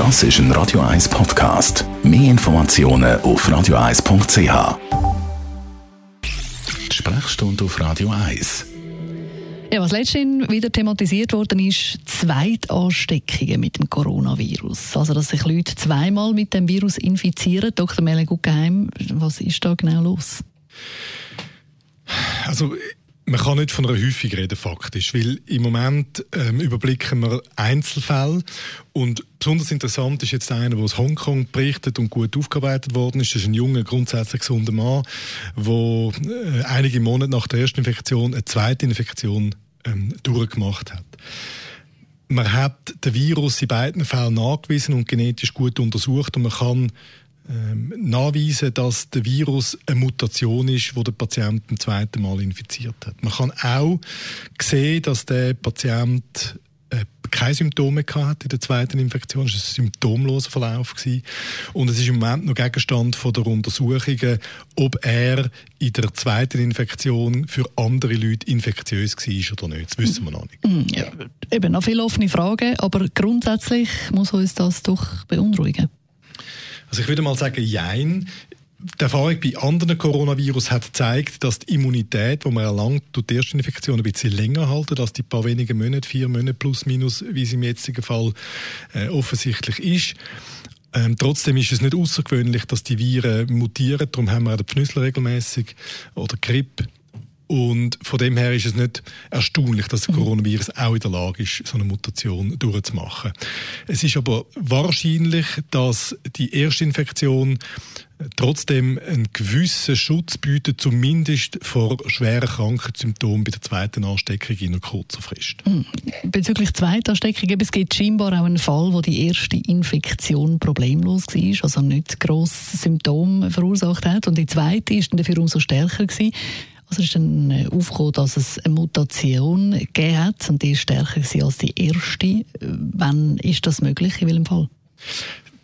Das ist ein Radio 1 Podcast. Mehr Informationen auf radio1.ch. Sprechstunde auf Radio 1. Ja, was letztens wieder thematisiert worden ist, Zweitansteckungen mit dem Coronavirus. Also, dass sich Leute zweimal mit dem Virus infizieren. Dr. Melle Guggenheim, was ist da genau los? Also, man kann nicht von einer Häufung reden, faktisch, weil im Moment ähm, überblicken wir Einzelfälle und besonders interessant ist jetzt einer, der aus Hongkong berichtet und gut aufgearbeitet worden ist. Das ist ein junger, grundsätzlich gesunder Mann, der äh, einige Monate nach der ersten Infektion eine zweite Infektion ähm, durchgemacht hat. Man hat den Virus in beiden Fällen nachgewiesen und genetisch gut untersucht und man kann ähm, nachweisen, dass der Virus eine Mutation ist, wo der Patient zum zweiten Mal infiziert hat. Man kann auch sehen, dass der Patient äh, keine Symptome hat in der zweiten Infektion. Es war ein symptomloser Verlauf. Und es ist im Moment noch Gegenstand der Untersuchungen, ob er in der zweiten Infektion für andere Leute infektiös war oder nicht. Das wissen wir noch nicht. Mhm. Ja, eben noch viele offene Fragen, aber grundsätzlich muss uns das doch beunruhigen. Also ich würde mal sagen, jein. Die Erfahrung bei anderen Coronavirus hat gezeigt, dass die Immunität, die man erlangt durch die erste Infektion, ein bisschen länger halten, als die paar wenige Monate, vier Monate plus minus, wie es im jetzigen Fall äh, offensichtlich ist. Ähm, trotzdem ist es nicht außergewöhnlich, dass die Viren mutieren. Darum haben wir auch den Pfnüssel regelmäßig oder Grippe und von dem her ist es nicht erstaunlich, dass der Coronavirus auch in der Lage ist, so eine Mutation durchzumachen. Es ist aber wahrscheinlich, dass die erste Infektion trotzdem einen gewissen Schutz bietet, zumindest vor schweren Krankheitssymptomen bei der zweiten Ansteckung in einer kurzen Frist. Hm. Bezüglich zweiter Ansteckung, es gibt scheinbar auch einen Fall, wo die erste Infektion problemlos war, also nicht grosse Symptome verursacht hat und die zweite ist dann dafür umso stärker gewesen. Also ist dann äh, aufgekommen, dass es eine Mutation gegeben hat und die ist stärker als die erste. Wann ist das möglich, in welchem Fall?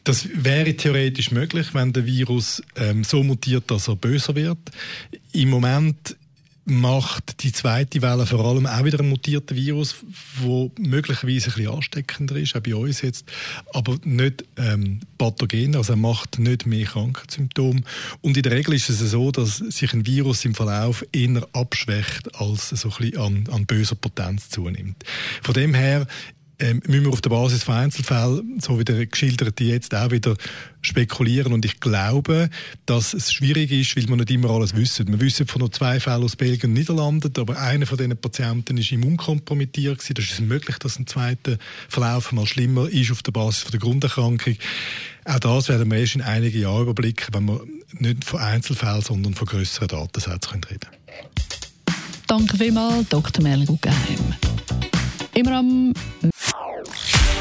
Das wäre theoretisch möglich, wenn der Virus ähm, so mutiert, dass er böser wird. Im Moment macht die zweite Welle vor allem auch wieder ein mutierter Virus, wo möglicherweise ein bisschen ansteckender ist, auch bei uns jetzt, aber nicht ähm, pathogen, also er macht nicht mehr Krankheitssymptome. Und in der Regel ist es so, dass sich ein Virus im Verlauf eher abschwächt, als so ein bisschen an, an böser Potenz zunimmt. Von dem her ähm, müssen wir auf der Basis von Einzelfällen, so wie der geschilderte jetzt auch wieder spekulieren. Und ich glaube, dass es schwierig ist, weil wir nicht immer alles wissen. Wir wissen von nur zwei Fällen aus Belgien und Niederlanden, aber einer von diesen Patienten ist immunkompromittiert gewesen. Das ist möglich, dass ein zweiter Verlauf mal schlimmer ist auf der Basis von der Grunderkrankung. Auch das werden wir erst in einigen Jahren überblicken, wenn wir nicht von Einzelfällen, sondern von grösseren Datensätzen reden können. Danke vielmals, Dr. Merlin Guggenheim. Immer am